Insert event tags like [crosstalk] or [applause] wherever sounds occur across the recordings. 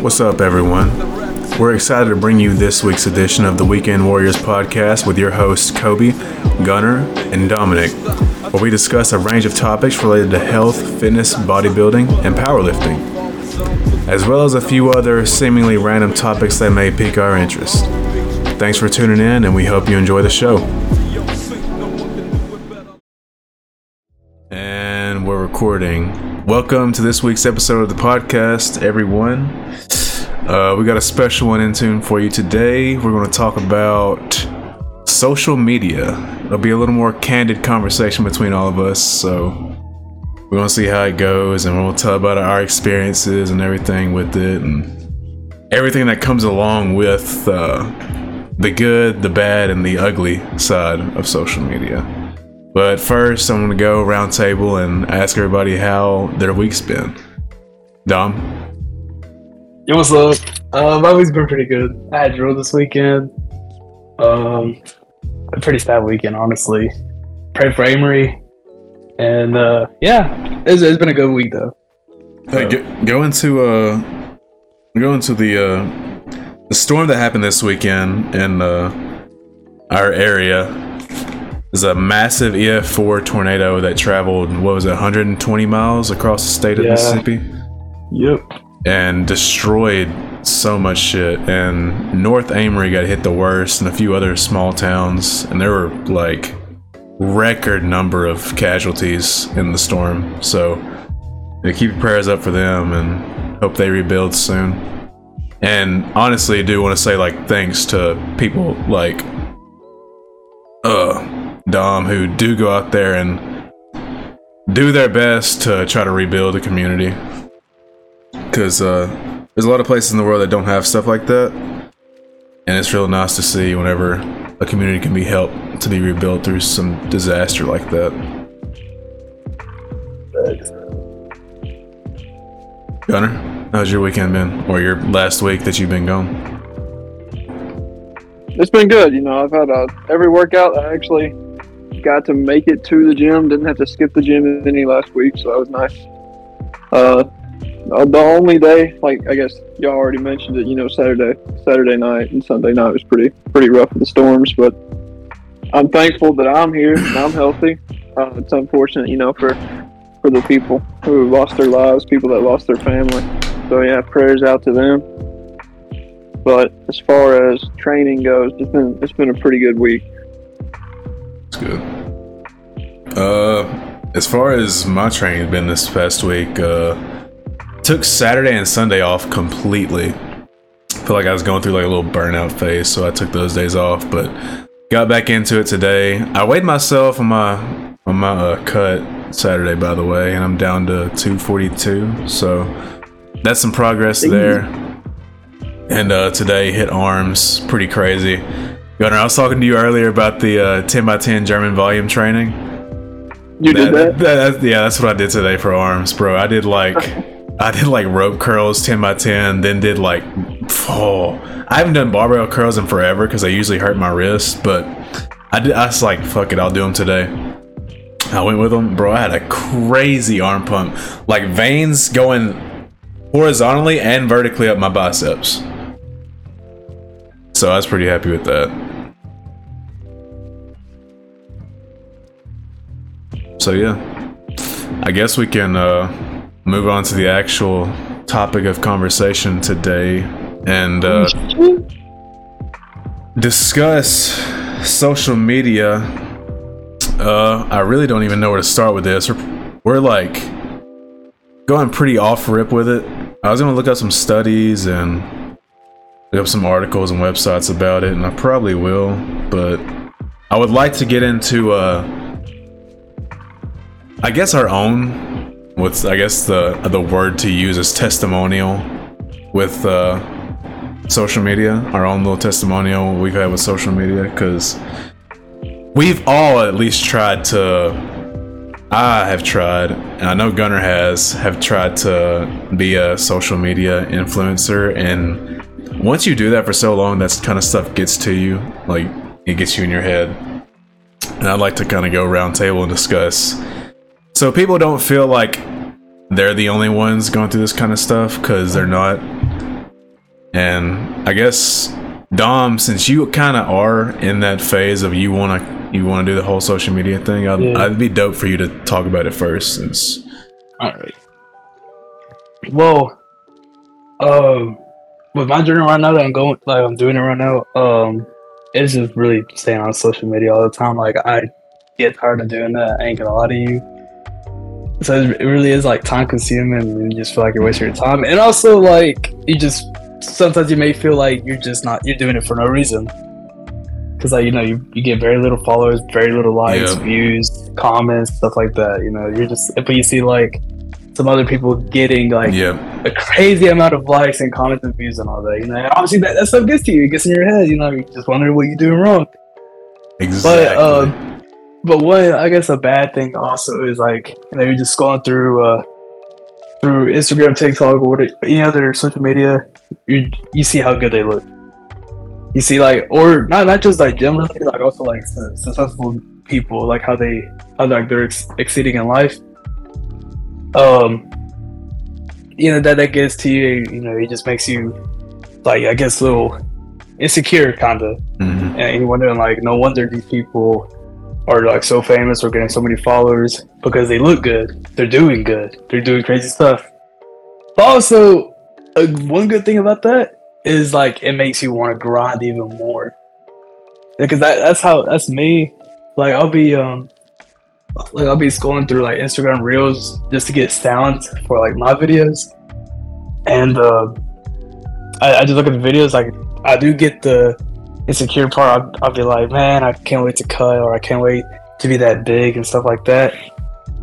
What's up, everyone? We're excited to bring you this week's edition of the Weekend Warriors podcast with your hosts, Kobe, Gunner, and Dominic, where we discuss a range of topics related to health, fitness, bodybuilding, and powerlifting, as well as a few other seemingly random topics that may pique our interest. Thanks for tuning in, and we hope you enjoy the show. And we're recording. Welcome to this week's episode of the podcast, everyone. Uh, we got a special one in tune for you today. We're going to talk about social media. It'll be a little more candid conversation between all of us. So we're going to see how it goes, and we'll tell about our experiences and everything with it, and everything that comes along with uh, the good, the bad, and the ugly side of social media. But first, I'm gonna go round table and ask everybody how their week's been. Dom, Yo, what's up? Uh, my week's been pretty good. I had drill this weekend. Um, a pretty sad weekend, honestly. Pray for Amory, and uh, yeah, it's, it's been a good week though. hey, go, go into uh, go into the uh, the storm that happened this weekend in uh, our area. There's a massive EF4 tornado that traveled what was it, 120 miles across the state of Yeah. Mississippi. Yep. and destroyed so much shit. And North Amory got hit the worst, and a few other small towns, and there were like record number of casualties in the storm. So yeah, keep your prayers up for them, and hope they rebuild soon. And honestly, I do want to say like thanks to people like uh Dom who do go out there and do their best to try to rebuild the community because uh, there's a lot of places in the world that don't have stuff like that, and it's real nice to see whenever a community can be helped to be rebuilt through some disaster like that. Gunner, how's your weekend been, or your last week that you've been gone? It's been good. You know, I've had uh, every workout. I actually got to make it to the gym. Didn't have to skip the gym any last week, so that was nice. Uh, uh, the only day, like I guess y'all already mentioned it. You know, Saturday, Saturday night and Sunday night was pretty pretty rough with the storms, but I'm thankful that I'm here and I'm healthy. Uh, it's unfortunate, you know, for for the people who lost their lives, people that lost their family. So yeah, prayers out to them. But as far as training goes, it's been it's been a pretty good week. Good. Uh, as far as my training's been this past week, uh, took Saturday and Sunday off completely. Feel like I was going through like a little burnout phase, so I took those days off. But got back into it today. I weighed myself on my on my uh, cut Saturday, by the way, and I'm down to 242. So that's some progress there. And uh, today hit arms pretty crazy. Gunner, I was talking to you earlier about the uh, 10 by 10 German volume training. You did that? that- yeah, that's what I did today for arms, bro. I did like [laughs] I did like rope curls 10 by 10, then did like oh, I haven't done barbell curls in forever because they usually hurt my wrist, but I did I was like fuck it, I'll do them today. I went with them, bro. I had a crazy arm pump, like veins going horizontally and vertically up my biceps. So I was pretty happy with that. So yeah, I guess we can uh, move on to the actual topic of conversation today and uh, discuss social media. Uh, I really don't even know where to start with this. We're, we're like going pretty off rip with it. I was gonna look up some studies and look up some articles and websites about it, and I probably will. But I would like to get into, uh, I guess, our own. What's I guess the the word to use is testimonial with uh, social media. Our own little testimonial we've had with social media because we've all at least tried to. I have tried, and I know Gunner has, have tried to be a social media influencer. And once you do that for so long, that kind of stuff gets to you. Like, it gets you in your head. And I'd like to kind of go round table and discuss. So people don't feel like they're the only ones going through this kind of stuff because they're not. And I guess Dom, since you kind of are in that phase of you want to you want to do the whole social media thing, I'd, Yeah. I'd be dope for you to talk about it first. Since All right. Well, um, with my journey right now that I'm going, like I'm doing it right now, um, it's just really staying on social media all the time. Like I get tired of doing that. I ain't gonna lie to you. So it really is like time consuming, and you just feel like you're wasting your time. And also, like you just sometimes you may feel like you're just not you're doing it for no reason. Because like you know you, you get very little followers, very little likes, Yeah. views, comments, stuff like that. You know you're just but you see like some other people getting like yeah, a crazy amount of likes and comments and views and all that. You know, and obviously that, that stuff gets to you. It gets in your head. You know, you just wonder what you're doing wrong. exactly. But um, but one I guess a bad thing also is like you know you're just scrolling through uh through Instagram, TikTok, or what any other social media. You you see how good they look. You see like or not not just like gym related, like also like successful people, like how they how like they're ex- exceeding in life. Um, you know that that gets to you. You know, it just makes you like I guess a little insecure, kind of Mhm. and you're wondering like no wonder these people are like so famous or getting so many followers because they look good. They're doing good. They're doing crazy stuff. But also uh, one good thing about that is like it makes you want to grind even more. Because that, that's how that's me. Like i'll be um like i'll be scrolling through like instagram reels just to get sound for like my videos. And uh I, I just look at the videos like i do get the insecure part, I'll, I'll be like, man, I can't wait to cut, or I can't wait to be that big and stuff like that.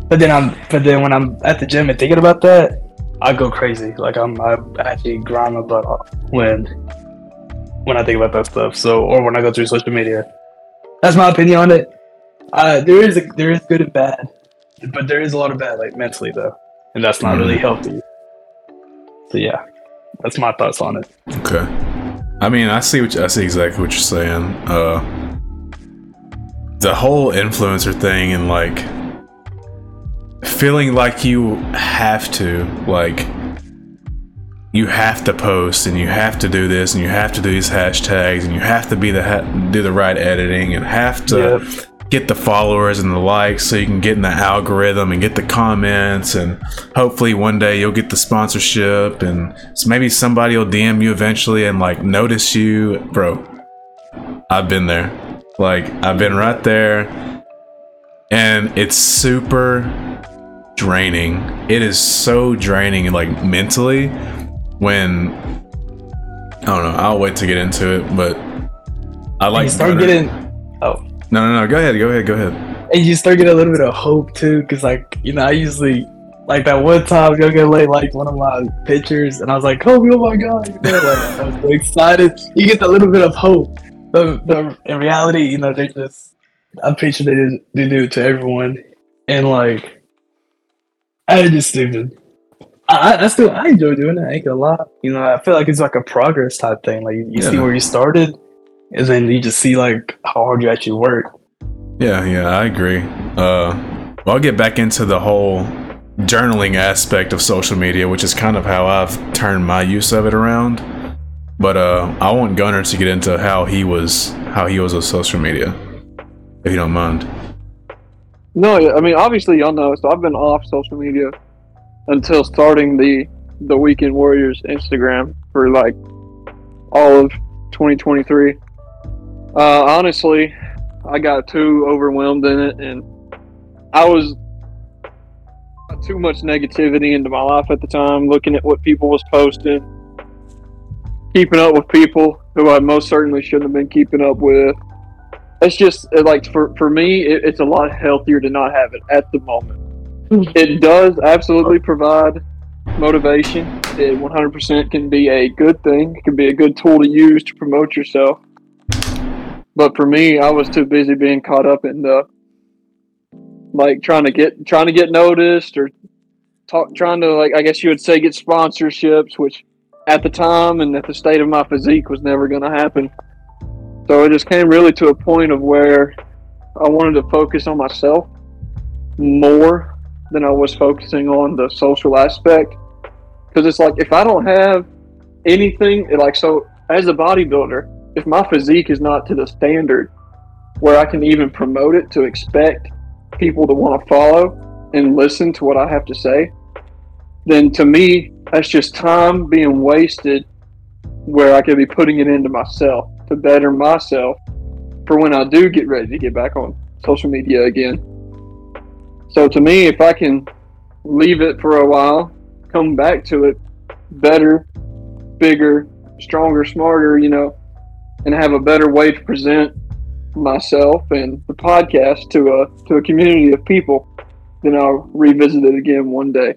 But then I'm, but then when I'm at the gym and thinking about that, I go crazy. Like I'm, I actually grind my butt off when, when I think about that stuff. So, or when I go through social media, that's my opinion on it. Uh, there is a, there is good and bad, but there is a lot of bad, like mentally though, and that's not really healthy. So yeah, that's my thoughts on it. Okay. I mean, I see what you, I see exactly what you're saying. Uh, the whole influencer thing and like feeling like you have to like you have to post and you have to do this and you have to do these hashtags and you have to be the ha- do the right editing and have to Yep. Get the followers and the likes so you can get in the algorithm and get the comments and hopefully one day you'll get the sponsorship and so maybe somebody will DM you eventually and like notice you. Bro I've been there. Like I've been right there. And it's super draining. It is so draining like mentally when I don't know I'll wait to get into it but I like you start Gunner- getting, oh, no, no, no. Go ahead. Go ahead. Go ahead. and you start getting a little bit of hope too, because like you know, I usually like that one time Yoga Lay liked one of my pictures, and I was like, Kobe, oh my god, you know, like I was so excited. You get that little bit of hope, but, but in reality, you know, they just I'm pretty sure they do, they do it to everyone, and like I just stupid. I, I- still I enjoy doing it. I ain't gonna lie. You know, I feel like it's like a progress type thing. Like you, you see where you started, and then you just see like how hard you actually work. Yeah, yeah, I agree. Uh, well, I'll get back into the whole journaling aspect of social media, which is kind of how I've turned my use of it around. But uh, I want Gunner to get into how he was how he was with social media, if you don't mind. No, I mean, obviously, y'all know. So I've been off social media until starting the the Weekend Warriors Instagram for like all of 2023. Uh, honestly, I got too overwhelmed in it, and I was too much negativity into my life at the time. Looking at what people was posting, keeping up with people who I most certainly shouldn't have been keeping up with. It's just it, like for for me it, it's a lot healthier to not have it at the moment. It does absolutely provide motivation. It 100% can be a good thing. It can be a good tool to use to promote yourself but for me i was too busy being caught up in the like trying to get trying to get noticed or talk trying to like i guess you would say get sponsorships which at the time and at the state of my physique was never going to happen so it just came really to a point of where I wanted to focus on myself more than I was focusing on the social aspect. Because it's like if I don't have anything like so as a bodybuilder, if my physique is not to the standard where I can even promote it to expect people to want to follow and listen to what I have to say, then to me, that's just time being wasted where I could be putting it into myself to better myself for when I do get ready to get back on social media again. So to me, if I can leave it for a while, come back to it better, bigger, stronger, smarter, you know, and have a better way to present myself and the podcast to a to a community of people, then I'll revisit it again one day.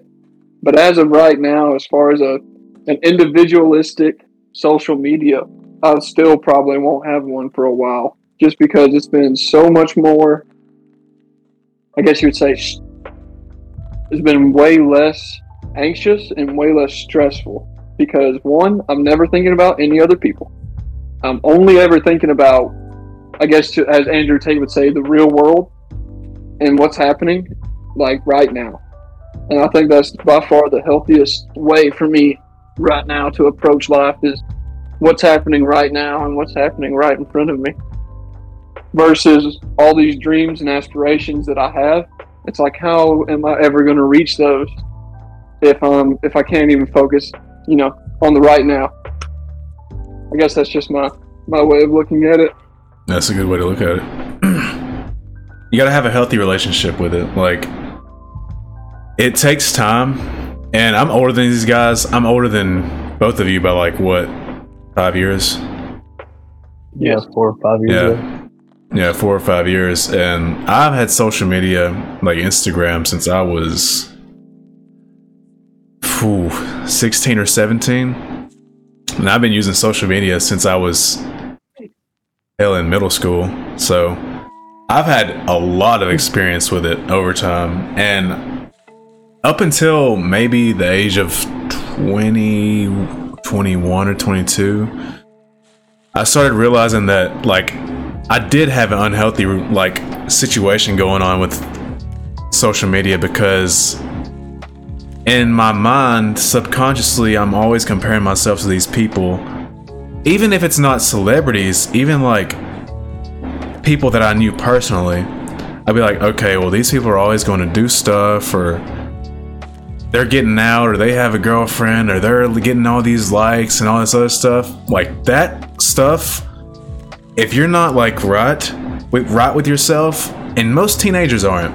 But as of right now, as far as a an individualistic social media, I still probably won't have one for a while, just because it's been so much more. I guess you would say it's been way less anxious and way less stressful because one, I'm never thinking about any other people. I'm only ever thinking about, I guess, to, as Andrew Tate would say, the real world and what's happening, like right now. And I think that's by far the healthiest way for me right now to approach life is what's happening right now and what's happening right in front of me versus all these dreams and aspirations that I have. It's like, how am I ever going to reach those if I'm if I can't even focus you know, on the right now. I guess that's just my my way of looking at it. That's a good way to look at it. [clears throat] you got to have a healthy relationship with it. Like it takes time, and I'm older than these guys. I'm older than both of you by like what, five years? Yeah, four or five years. Yeah. Ago. Yeah, four or five years, and I've had social media like Instagram since I was whew, 16 or 17. And I've been using social media since I was hell in middle school. So I've had a lot of experience with it over time. And up until maybe the age of 20, 21 or 22, I started realizing that like I did have an unhealthy like situation going on with social media because in my mind, subconsciously, I'm always comparing myself to these people. Even if it's not celebrities, even like people that I knew personally, I'd be like, okay, well, these people are always going to do stuff, or they're getting out, or they have a girlfriend, or they're getting all these likes and all this other stuff. Like that stuff, if you're not like right, with, right with yourself, and most teenagers aren't,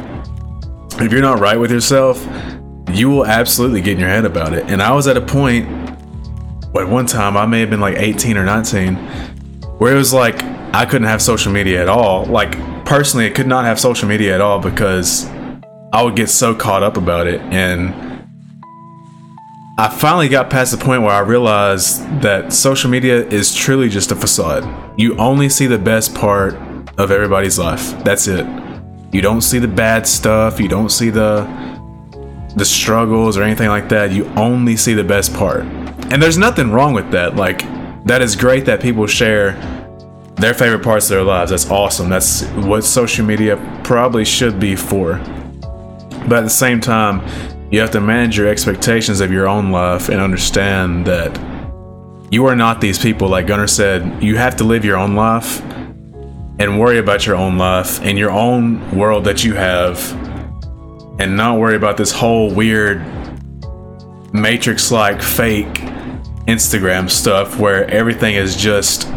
if you're not right with yourself, you will absolutely get in your head about it. And I was at a point, at one time, I may have been like 18 or 19, where it was like I couldn't have social media at all. Like, personally, I could not have social media at all because I would get so caught up about it. And I finally got past the point where I realized that social media is truly just a facade. You only see the best part of everybody's life. That's it. You don't see the bad stuff. You don't see the the struggles or anything like that. You only see the best part. And there's nothing wrong with that. Like, that is great that people share their favorite parts of their lives. That's awesome. That's what social media probably should be for. But at the same time, you have to manage your expectations of your own life and understand that you are not these people. Like Gunner said, you have to live your own life and worry about your own life and your own world that you have and not worry about this whole weird matrix like fake Instagram stuff where everything is just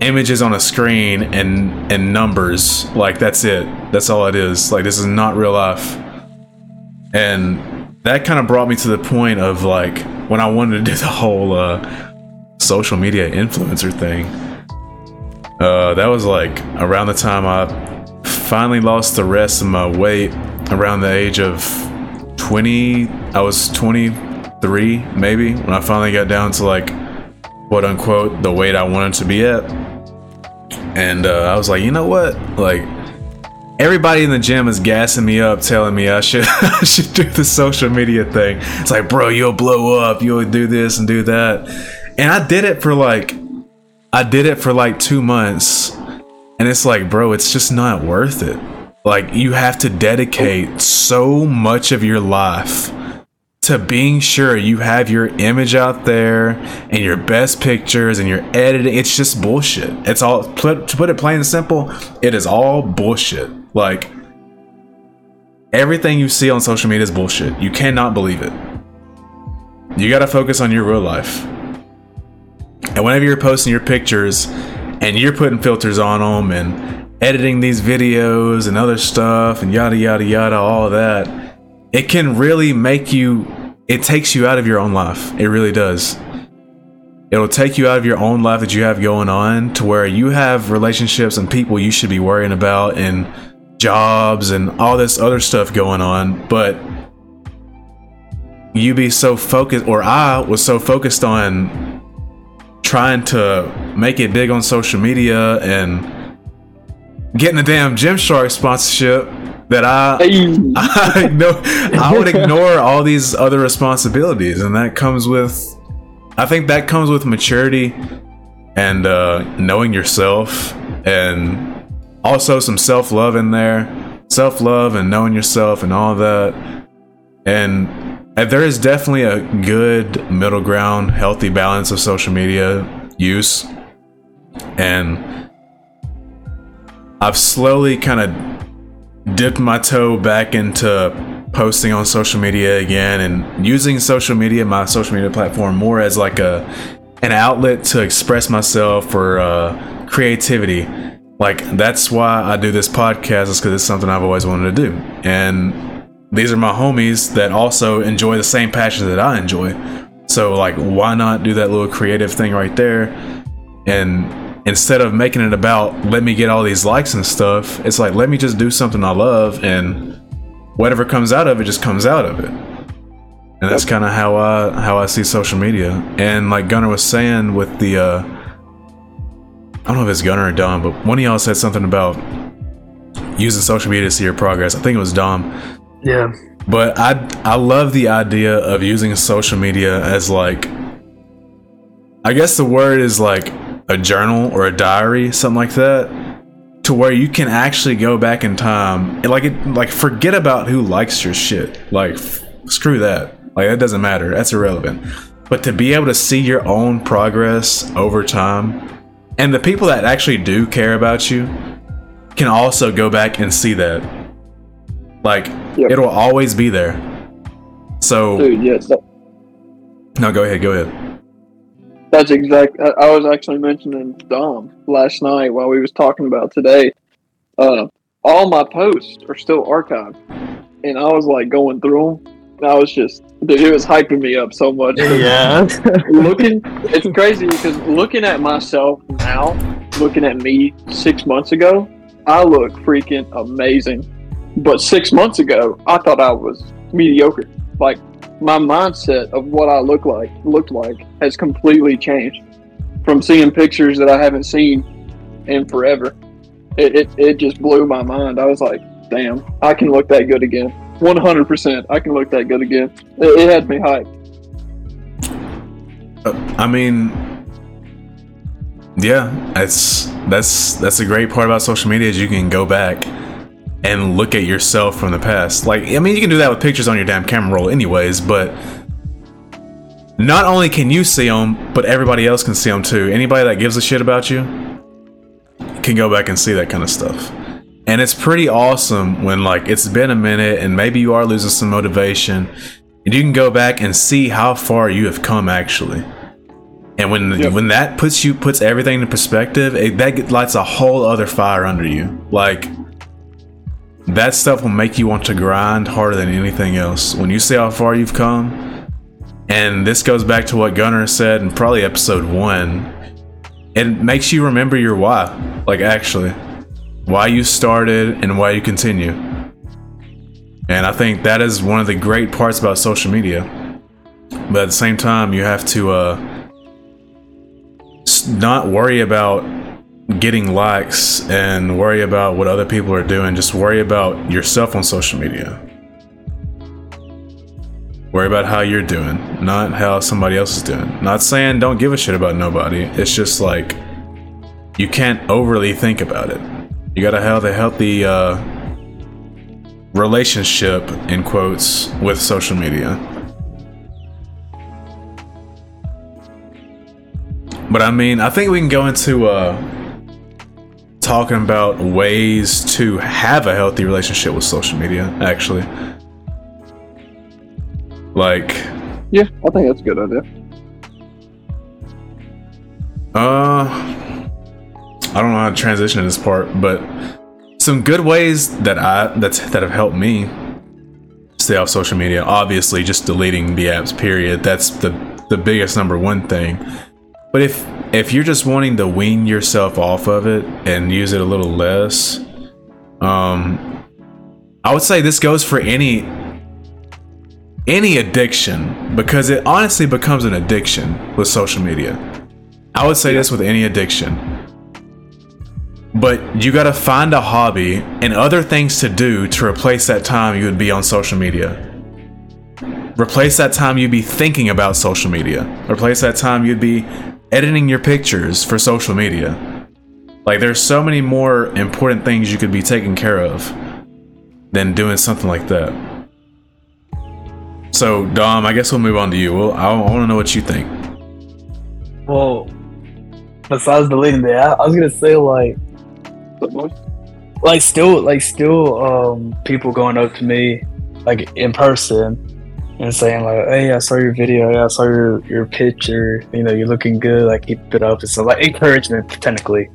images on a screen and and numbers. Like that's it. That's all it is. Like this is not real life. And that kind of brought me to the point of like when i wanted to do the whole uh social media influencer thing uh that was like around the time i finally lost the rest of my weight around the age of 20 i was 23 maybe when i finally got down to like quote unquote the weight i wanted to be at. And uh, i was like you know what? Like everybody in the gym is gassing me up telling me i should [laughs] i should do the social media thing. It's like bro you'll blow up. You'll do this and do that. And i did it for like i did it for like two months. And it's like bro it's just not worth it like you have to dedicate so much of your life to being sure you have your image out there and your best pictures and your editing. It's just bullshit. It's all put, to put it plain and simple. It is all bullshit. Like everything you see on social media is bullshit. You cannot believe it. You got to focus on your real life. And whenever you're posting your pictures and you're putting filters on them and editing these videos and other stuff and yada yada yada, all that it can really make you it takes you out of your own life. It really does. It'll take you out of your own life that you have going on to where you have relationships and people you should be worrying about and jobs and all this other stuff going on. But you be so focused or i was so focused on trying to make it big on social media and getting the damn gymshark sponsorship that I [laughs] I know I would [laughs] ignore all these other responsibilities, and that comes with I think that comes with maturity and uh, knowing yourself, and also some self love in there, self love and knowing yourself and all that, and. and there is definitely a good middle ground, healthy balance of social media use. And I've slowly kind of dipped my toe back into posting on social media again and using social media, my social media platform, more as like a an outlet to express myself for uh, creativity. Like that's why I do this podcast is because it's something I've always wanted to do, and these are my homies that also enjoy the same passion that I enjoy. So like, why not do that little creative thing right there? And instead of making it about let me get all these likes and stuff, it's like let me just do something I love and whatever comes out of it just comes out of it. And that's kind of how I how I see social media. And like Gunner was saying with the uh I don't know if it's Gunner or Dom, but one of y'all said something about using social media to see your progress. I think it was Dom. Yeah. But I I love the idea of using social media as like I guess the word is like a journal or a diary, something like that, to where you can actually go back in time and like it, like forget about who likes your shit. Like f- screw that. Like that doesn't matter. That's irrelevant. But to be able to see your own progress over time, and the people that actually do care about you can also go back and see that. Like yep. it'll always be there. So, dude, yes. no, go ahead. Go ahead. That's exact. I was actually mentioning Dom last night while we was talking about today. Uh, all my posts are still archived, and I was like going through them. And I was just, dude, it was hyping me up so much. [laughs] Yeah. looking, it's crazy because looking at myself now, looking at me six months ago, I look freaking amazing. But six months ago, I thought I was mediocre. Like my mindset of what I look like looked like has completely changed from seeing pictures that I haven't seen in forever. It, it, it just blew my mind. I was like, damn, I can look that good again. 100%. I can look that good again. It, it had me hyped. Uh, I mean, yeah, that's that's that's a great part about social media is you can go back and look at yourself from the past. Like, I mean, you can do that with pictures on your damn camera roll, anyways, but not only can you see them, but everybody else can see them too. Anybody that gives a shit about you can go back and see that kind of stuff. And it's pretty awesome when, like, it's been a minute and maybe you are losing some motivation, and you can go back and see how far you have come actually. And when yep. when that puts you puts everything in perspective, it, that lights a whole other fire under you. Like that stuff will make you want to grind harder than anything else. When you see how far you've come, and this goes back to what Gunner said in probably episode one, it makes you remember your why. Like, actually, why you started and why you continue. And I think that is one of the great parts about social media. But at the same time, you have to uh, not worry about getting likes and worry about what other people are doing. Just worry about yourself on social media. Worry about how you're doing, not how somebody else is doing. Not saying don't give a shit about nobody. It's just like you can't overly think about it. You gotta have a healthy uh, relationship, in quotes, with social media. But I mean, I think we can go into uh, talking about ways to have a healthy relationship with social media. Actually, like, Yeah, I think that's a good idea. uh, I don't know how to transition to this part, but some good ways that I that's that have helped me stay off social media. Obviously, just deleting the apps. Period. That's the the biggest number one thing. But if if you're just wanting to wean yourself off of it and use it a little less, um, I would say this goes for any any addiction because it honestly becomes an addiction with social media. I would say this with any addiction. But you gotta find a hobby and other things to do to replace that time you would be on social media. Replace that time you'd be thinking about social media. Replace that time you'd be editing your pictures for social media. Like there's so many more important things you could be taking care of than doing something like that. So Dom, I guess we'll move on to you. Well, I, I want to know what you think. Well, besides deleting the app, I was gonna say like, like still, like still, um, people going up to me, like in person, and saying like, "Hey, I saw your video. I saw your your picture. You know, you're looking good. Like, keep it up." And so, like, encouragement technically.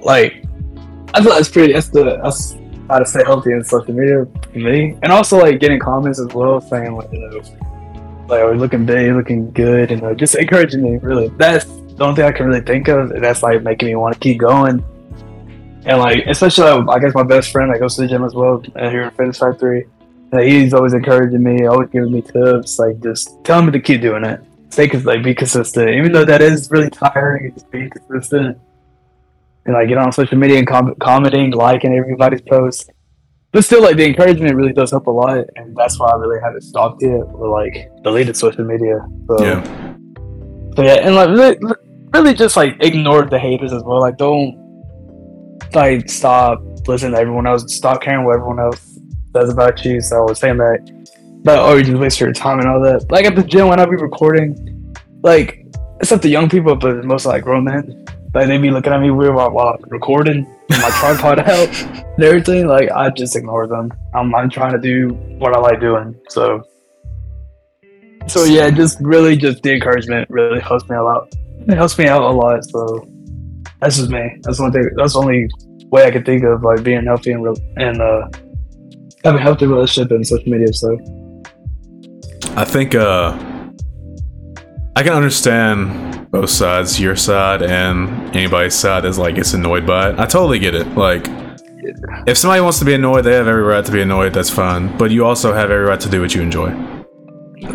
Like, I feel that's pretty. That's the that's how to stay healthy in social media for me, and also like getting comments as well, saying like, you know, like, "Oh, you're looking big, looking good," and uh, just encouraging me. Really, that's the only thing I can really think of. That's like making me want to keep going. And like, especially, I guess my best friend, I goes to the gym as well uh, here in Fitness Factory. Like, he's always encouraging me, always giving me tips, like just telling me to keep doing it. Stay, like, be consistent, even though that is really tiring. Just be consistent and like get on social media and com- commenting, liking everybody's posts. But still, like the encouragement really does help a lot, and that's why I really haven't stopped yet or like deleted social media. So Yeah. so yeah, and like really, really just like ignore the haters as well. Like don't like stop listening to everyone else. Stop caring what everyone else says about you. So I was saying that, but oh, you just waste your time and all that. Like at the gym when I be recording, like except the young people, but most like grown men, like they be looking at me weird while, while I'm recording my tripod [laughs] out and everything. Like I just ignore them. I'm I'm trying to do what I like doing. So. So yeah, just really just the encouragement really helps me a lot. It helps me out a lot. So that's just me. That's one thing. That's the only way I could think of like being healthy and re- and uh, having a healthy relationship in social media. So I think uh I can understand both sides, your side and anybody's side is like gets annoyed by it. I totally get it. Like if somebody wants to be annoyed, they have every right to be annoyed, that's fine. But you also have every right to do what you enjoy.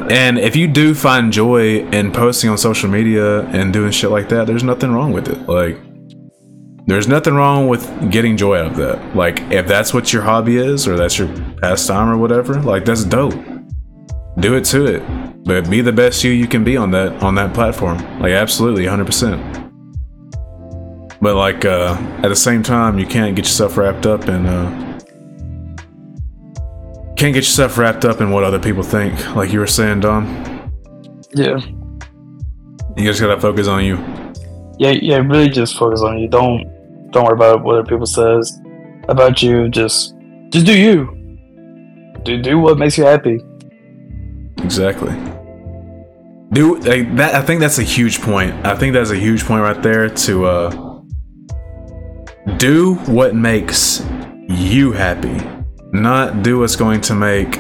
And if you do find joy in posting on social media and doing shit like that, there's nothing wrong with it. Like there's nothing wrong with getting joy out of that. Like if that's what your hobby is or that's your pastime or whatever, like that's dope. Do it to it. But be the best you you can be on that on that platform. Like absolutely 100%. But like uh at the same time, you can't get yourself wrapped up in uh can't get yourself wrapped up in what other people think. Like you were saying, Don. yeah, You just gotta focus on you. yeah, yeah. Really, just focus on you. Don't don't worry about what other people says about you. Just just do you. Do do what makes you happy. Exactly. Do like that. I think that's a huge point. I think that's a huge point right there. To uh, do what makes you happy, not do what's going to make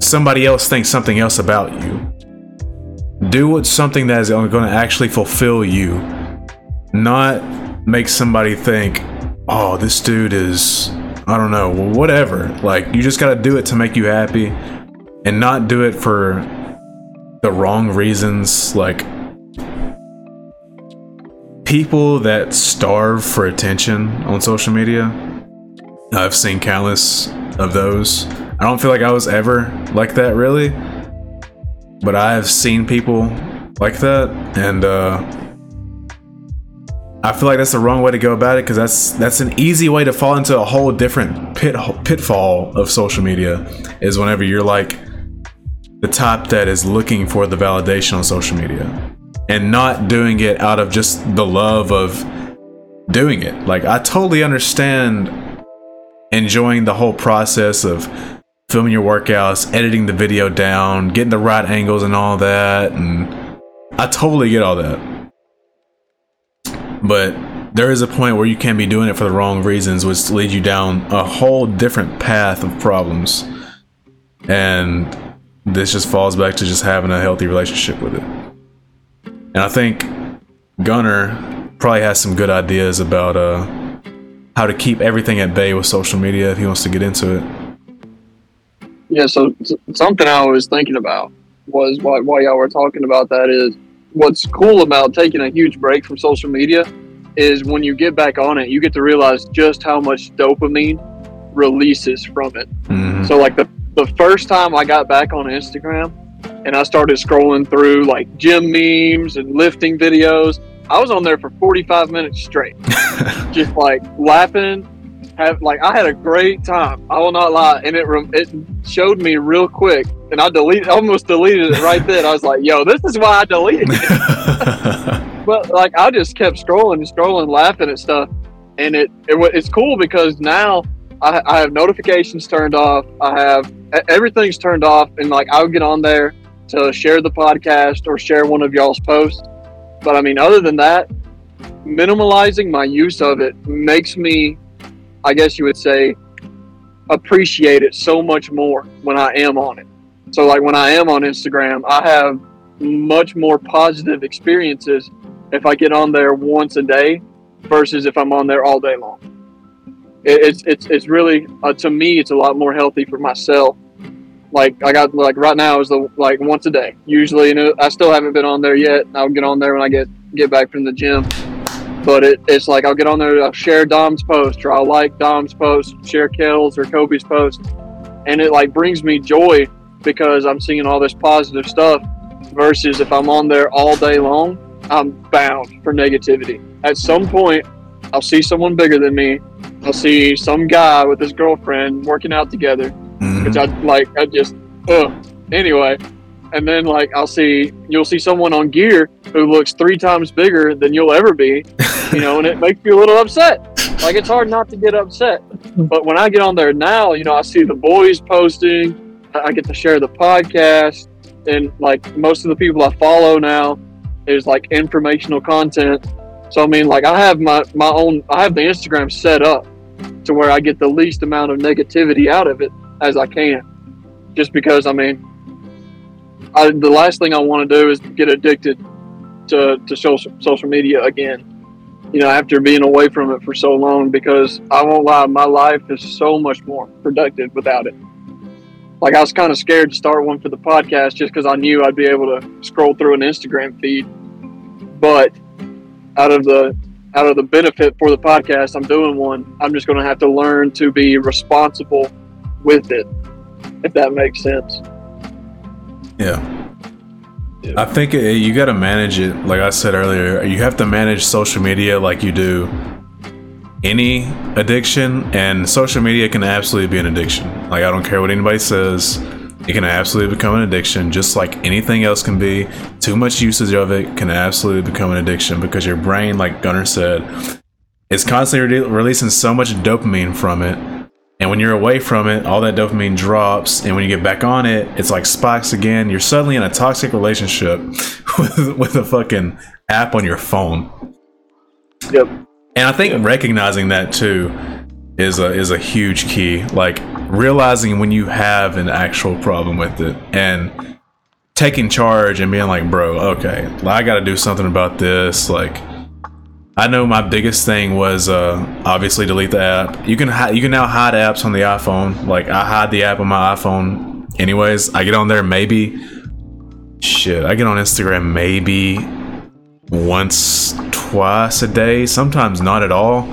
somebody else think something else about you. Do what's something that is going to actually fulfill you, not make somebody think, "Oh, this dude is." I don't know, whatever. Like, you just gotta do it to make you happy and not do it for the wrong reasons like people that starve for attention on social media i've seen countless of those i don't feel like i was ever like that really but i have seen people like that and uh I feel like that's the wrong way to go about it because that's that's an easy way to fall into a whole different pit pitfall of social media. Is whenever you're like the type that is looking for the validation on social media. and not doing it out of just the love of doing it. Like I totally understand enjoying the whole process of filming your workouts, editing the video down, getting the right angles and all that and I totally get all that. But there is a point where you can't be doing it for the wrong reasons, which leads you down a whole different path of problems. And this just falls back to just having a healthy relationship with it. And I think Gunner probably has some good ideas about uh, how to keep everything at bay with social media if he wants to get into it. Yeah, so something I was thinking about was while, while y'all were talking about that is what's cool about taking a huge break from social media is when you get back on it, you get to realize just how much dopamine releases from it. Mhm. So like the the first time I got back on Instagram and I started scrolling through like gym memes and lifting videos, I was on there for 45 minutes straight, [laughs] just like laughing. Have like I had a great time. I will not lie, and it it showed me real quick, and I deleted almost deleted it right then. I was like, "Yo, this is why I deleted it." [laughs] but like I just kept scrolling and scrolling, laughing at stuff, and it, it it's cool because now I, I have notifications turned off. I have everything's turned off, and like I would get on there to share the podcast or share one of y'all's posts. But I mean, other than that, minimalizing my use of it makes me, I guess you would say, appreciate it so much more when I am on it. So like when I am on Instagram, I have much more positive experiences if I get on there once a day versus if I'm on there all day long. It's it's it's really uh, to me it's a lot more healthy for myself. Like I got like right now is the like once a day. Usually, know, I still haven't been on there yet. I'll get on there when I get get back from the gym. But it, it's like I'll get on there, I'll share Dom's post, or I'll like Dom's post, share Kel's or Kobe's post, and it like brings me joy because I'm seeing all this positive stuff. Versus if I'm on there all day long, I'm bound for negativity. At some point, I'll see someone bigger than me. I'll see some guy with his girlfriend working out together, Mhm. which I like. I just, ugh. Anyway, and then like I'll see you'll see someone on gear who looks three times bigger than you'll ever be, you know, and it makes you a little upset. Like it's hard not to get upset. But when I get on there now, you know, I see the boys posting. I get to share the podcast, and like most of the people I follow now is like informational content. So I mean, like I have my my own. I have the Instagram set up to where I get the least amount of negativity out of it as I can. Just because I mean, I, the last thing I want to do is get addicted to to social social media again. You know, after being away from it for so long, because I won't lie, my life is so much more productive without it. Like I was kind of scared to start one for the podcast just because I knew I'd be able to scroll through an Instagram feed. But out of the out of the benefit for the podcast, I'm doing one. I'm just going to have to learn to be responsible with it, if that makes sense. Yeah. I think it, you got to manage it. Like I said earlier, you have to manage social media like you do any addiction, and social media can absolutely be an addiction. Like I don't care what anybody says, it can absolutely become an addiction, just like anything else can be. Too much usage of it can absolutely become an addiction because your brain, like Gunner said, is constantly re- releasing so much dopamine from it. And when you're away from it, all that dopamine drops. And when you get back on it, it's like spikes again. You're suddenly in a toxic relationship [laughs] with, with a fucking app on your phone. Yep. And I think recognizing that too is a is a huge key. Like realizing when you have an actual problem with it and taking charge and being like, bro, okay, I got to do something about this. Like, I know my biggest thing was uh, obviously delete the app. You can hi- you can now hide apps on the iPhone. Like I hide the app on my iPhone. Anyways, I get on there maybe. Shit, I get on Instagram maybe once, twice a day. Sometimes not at all.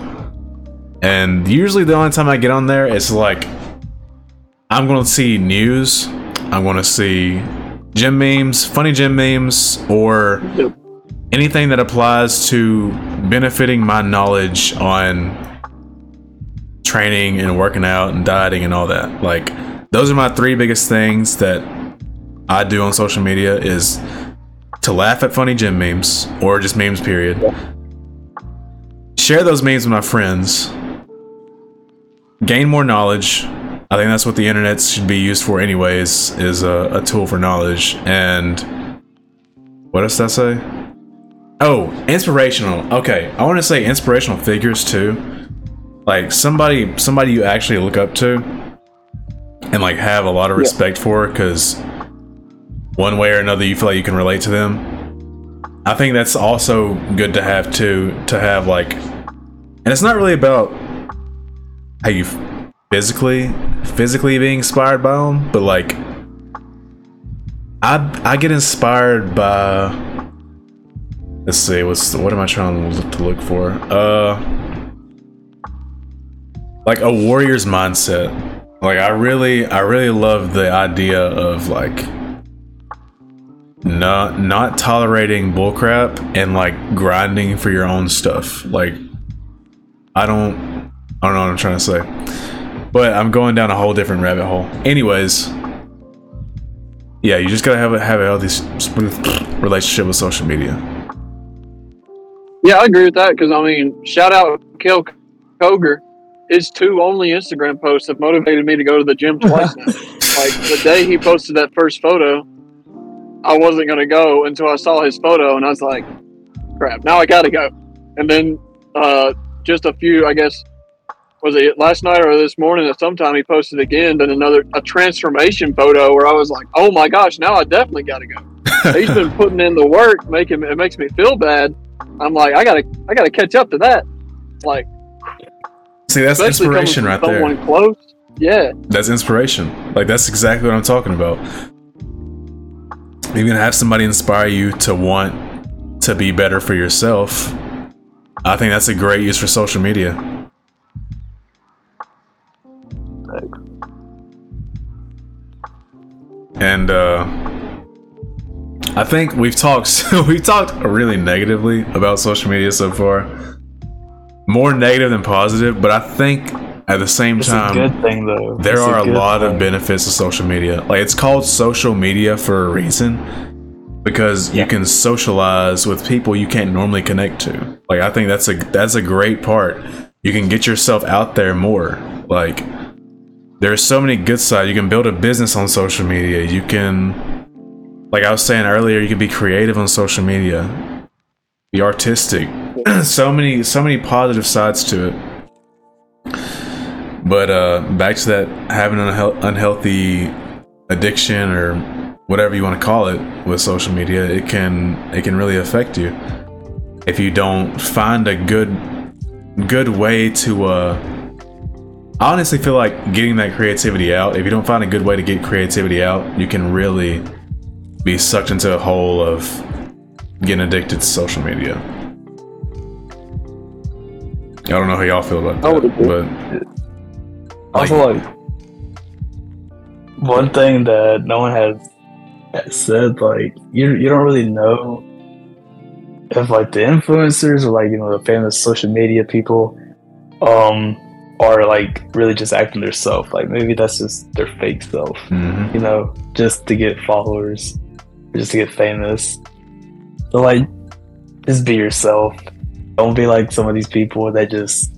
And usually the only time I get on there is like I'm gonna see news. I'm gonna see gym memes, funny gym memes, or. Anything that applies to benefiting my knowledge on training and working out and dieting and all that. Like those are my three biggest things that I do on social media is to laugh at funny gym memes or just memes, period. Share those memes with my friends. Gain more knowledge. I think that's what the internet should be used for, anyways, is a, a tool for knowledge. And what does that say? Oh, inspirational. Okay, I want to say inspirational figures too. Like somebody, somebody you actually look up to, and like have a lot of respect yeah. for, because one way or another you feel like you can relate to them. I think that's also good to have too. To have like, and it's not really about how you physically physically being inspired by them, but like I I get inspired by let's see what's what am I trying to look for? Uh like a warrior's mindset. Like I really I really love the idea of like not not tolerating bullcrap and like grinding for your own stuff. Like I don't I don't know what I'm trying to say. But I'm going down a whole different rabbit hole. Anyways, yeah, you just gotta have a have a healthy relationship with social media. Yeah, I agree with that because I mean, shout out Kel Koger. His two only Instagram posts have motivated me to go to the gym twice now. [laughs] like the day he posted that first photo, I wasn't gonna go until I saw his photo, and I was like, "Crap! Now I gotta go." And then uh, just a few, I guess, was it last night or this morning at sometime he posted again then another a transformation photo where I was like, oh my gosh, now I definitely got to go. [laughs] He's been putting in the work, making it makes me feel bad. I'm like, I gotta I gotta catch up to that. Like, see, that's inspiration right someone there. Close, yeah, that's inspiration. Like that's exactly what I'm talking about. You're gonna have somebody inspire you to want to be better for yourself. I think that's a great use for social media. Thanks. And uh, I think we've talked [laughs] we've talked really negatively about social media so far. More negative than positive, but I think at the same it's time, good thing though. There it's are a, a lot thing. of benefits to social media. Like it's called social media for a reason because yeah. you can socialize with people you can't normally connect to. Like I think that's a that's a great part. You can get yourself out there more. Like there's so many good sides. You can build a business on social media. You can, like I was saying earlier, you can be creative on social media, be artistic. [clears throat] so many, so many positive sides to it. But uh, back to that having an unhealthy addiction or whatever you want to call it with social media, it can it can really affect you if you don't find a good good way to uh I honestly feel like getting that creativity out, if you don't find a good way to get creativity out, you can really be sucked into a hole of getting addicted to social media. I don't know how y'all feel about that, but also like one thing that no one has said, like you you don't really know if like the influencers or like you know the famous social media people um are like really just acting their self. Like maybe that's just their fake self, mm-hmm. you know, just to get followers, just to get famous. So like, just be yourself. Don't be like some of these people that just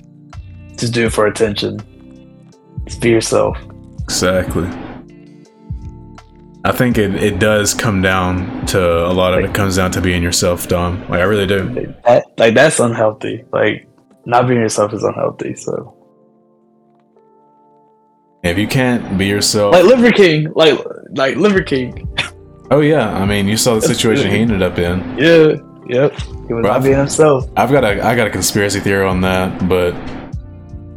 just do it for attention. Just be yourself. Exactly. I think it, it does come down to a lot of it comes down to being yourself, Dom. Like I really do. That, like that's unhealthy. Like not being yourself is unhealthy. So if you can't be yourself, like Liver King, like like Liver King. [laughs] Oh yeah, I mean, you saw the [laughs] situation he ended up in. Yeah, yep. He was not being himself. I've got a I got a conspiracy theory on that, but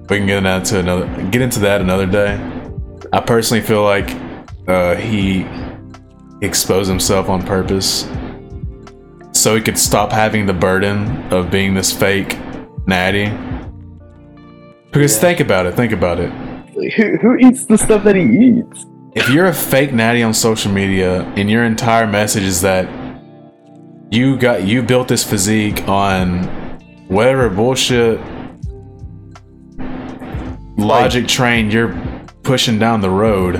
we can get into another get into that another day. I personally feel like uh, he exposed himself on purpose so he could stop having the burden of being this fake natty. Because yeah. think about it, think about it who, who eats the stuff that he eats? If you're a fake natty on social media and your entire message is that you got you built this physique on whatever bullshit logic train you're pushing down the road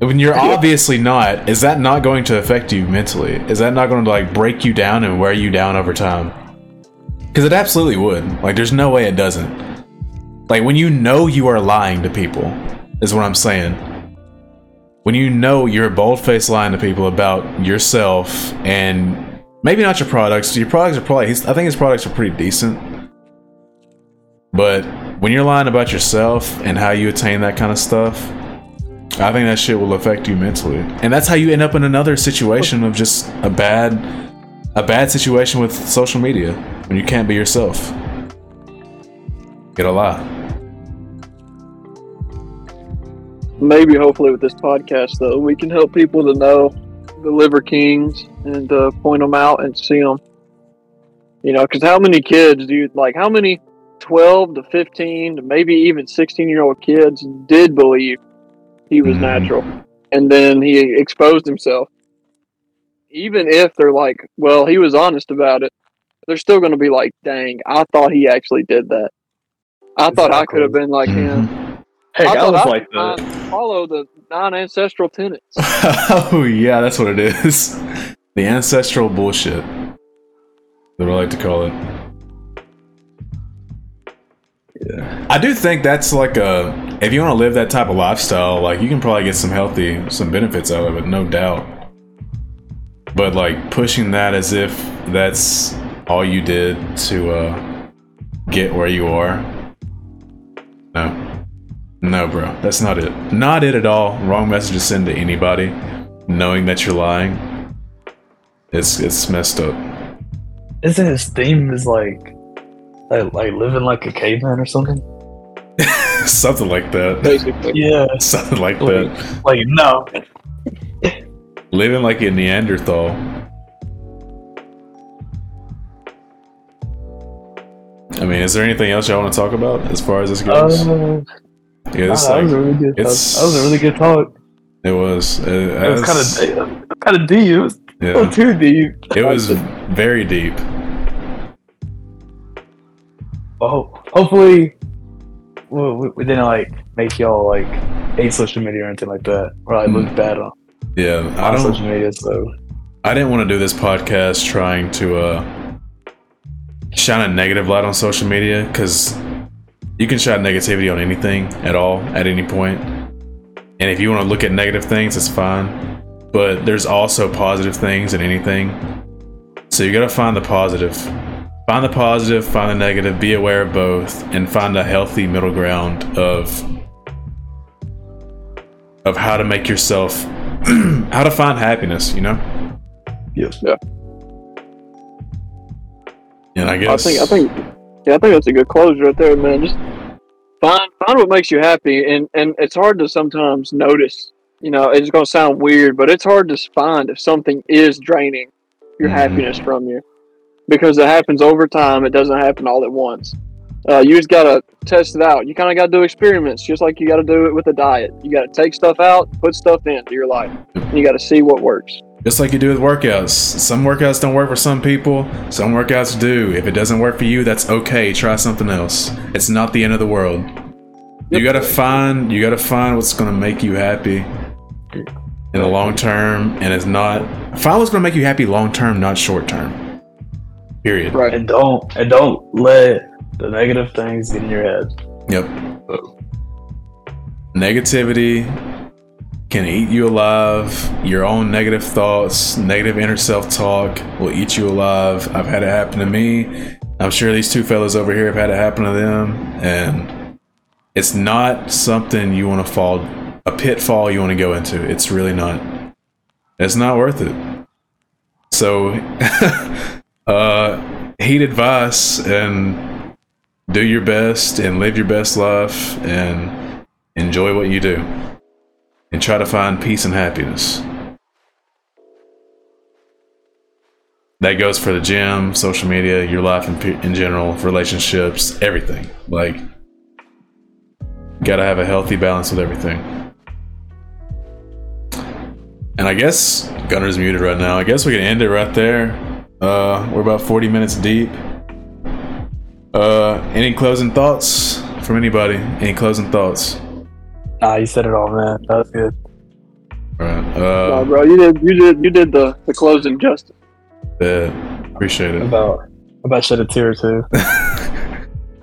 when you're obviously not, is that not going to affect you mentally? Is that not going to like break you down and wear you down over time? Because it absolutely would. Like, there's no way it doesn't. Like when you know you are lying to people, is what I'm saying. When you know you're bold faced lying to people about yourself and maybe not your products. Your products are probably, I think his products are pretty decent. But when you're lying about yourself and how you attain that kind of stuff, I think that shit will affect you mentally. And that's how you end up in another situation of just a bad a bad situation with social media when you can't be yourself. Get a lie. Maybe hopefully with this podcast though we can help people to know the liver kings and uh, point them out and see them you know because how many kids do you like how many 12 to 15 to maybe even 16 year old kids did believe he was Mhm. natural and then he exposed himself? Even if they're like well he was honest about it they're still going to be like dang i thought he actually did that. I thought i could have been like him. Mhm. Heck, I I, was I like that. follow the non-ancestral tenets. [laughs] oh yeah, that's what it is. The ancestral bullshit. That I like to call it. Yeah. I do think that's like a if you want to live that type of lifestyle, like you can probably get some healthy some benefits out of it, no doubt. But like pushing that as if that's all you did to uh get where you are. No. No, bro, that's not it. Not it at all. Wrong message to send to anybody, knowing that you're lying. It's it's messed up. Isn't his theme is like, like, like living like a caveman or something? [laughs] Something like that. Basically, Yeah. [laughs] Something like Like, that. like no. Living like a Neanderthal. I mean, is there anything else y'all want to talk about as far as this goes? Uh, yeah, nah, this that was a really good. That was a really good talk. it was. Uh, It was kind of kind of deep. It was yeah. too deep. It was [laughs] very deep. Oh, hopefully, we, we, we didn't like make y'all like hate social media or anything like that, or like look bad on, Yeah, I don't. social media. So I didn't want to do this podcast trying to uh, shine a negative light on social media because you can shine negativity on anything at all at any point. And if you want to look at negative things, it's fine. But there's also positive things in anything. So you got to find the positive. Find the positive, find the negative, be aware of both, and find a healthy middle ground of of how to make yourself [clears throat] how to find happiness, you know? yes, Yeah. And I I guess think I think yeah, I think that's a good close right there, man. Just find find what makes you happy, and and it's hard to sometimes notice. You know, it's gonna sound weird, but it's hard to find if something is draining your Mhm. happiness from you, because it happens over time. It doesn't happen all at once. Uh, you just gotta test it out. You kind of gotta do experiments, just like you gotta do it with a diet. You gotta take stuff out, put stuff into your life. And you gotta see what works. Just like you do with workouts. Some workouts don't work for some people. Some workouts do. If it doesn't work for you, that's okay. Try something else. It's not the end of the world. You gotta find you gotta find what's gonna make you happy in the long term, and it's not find what's gonna make you happy long term, not short term. Period. Right. and don't and don't let the negative things get in your head. Yep. Negativity can eat you alive. Your own negative thoughts, negative inner self talk will eat you alive. I've had it happen to me. I'm sure these two fellas over here have had it happen to them. And it's not something you want to fall, a pitfall you want to go into. It's really not. It's not worth it. So, [laughs] uh, heed advice and do your best and live your best life and enjoy what you do and try to find peace and happiness. That goes for the gym, social media, your life in, in general, relationships, everything. Like, gotta have a healthy balance with everything. And I guess Gunner's muted right now. I guess we can end it right there. Uh, we're about 40 minutes deep. Uh, any closing thoughts from anybody? Any closing thoughts? Nah, you said it all, man. That was good. Right. No, Uh, bro, you did you did you did the the closing justice. yeah, appreciate it. About about shed a tear or two. [laughs]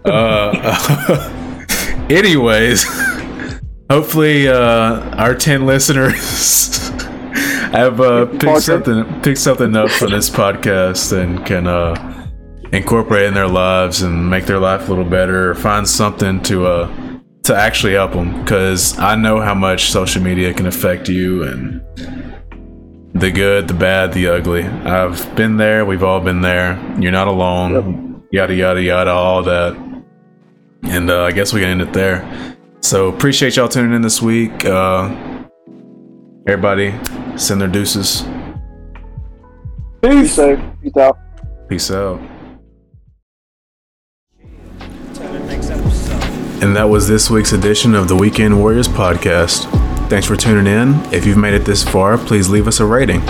Uh, [laughs] anyways, [laughs] hopefully, uh, our ten listeners have uh, picked Parker. something picked something up for this podcast and can uh, incorporate in their lives and make their life a little better, or find something to uh, to actually help them. Because I know how much social media can affect you and the good, the bad, the ugly. I've been there. We've all been there. You're not alone. Yada yada yada, all that. And uh, I guess we can end it there. So appreciate y'all tuning in this week. Uh, everybody, send their deuces. Be safe. Peace out. Peace out. And that was this week's edition of the Weekend Warriors podcast. Thanks for tuning in. If you've made it this far, please leave us a rating.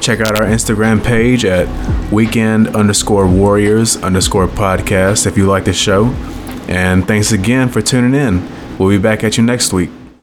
Check out our Instagram page at weekend underscore warriors underscore podcast if you like the show. And thanks again for tuning in. We'll be back at you next week.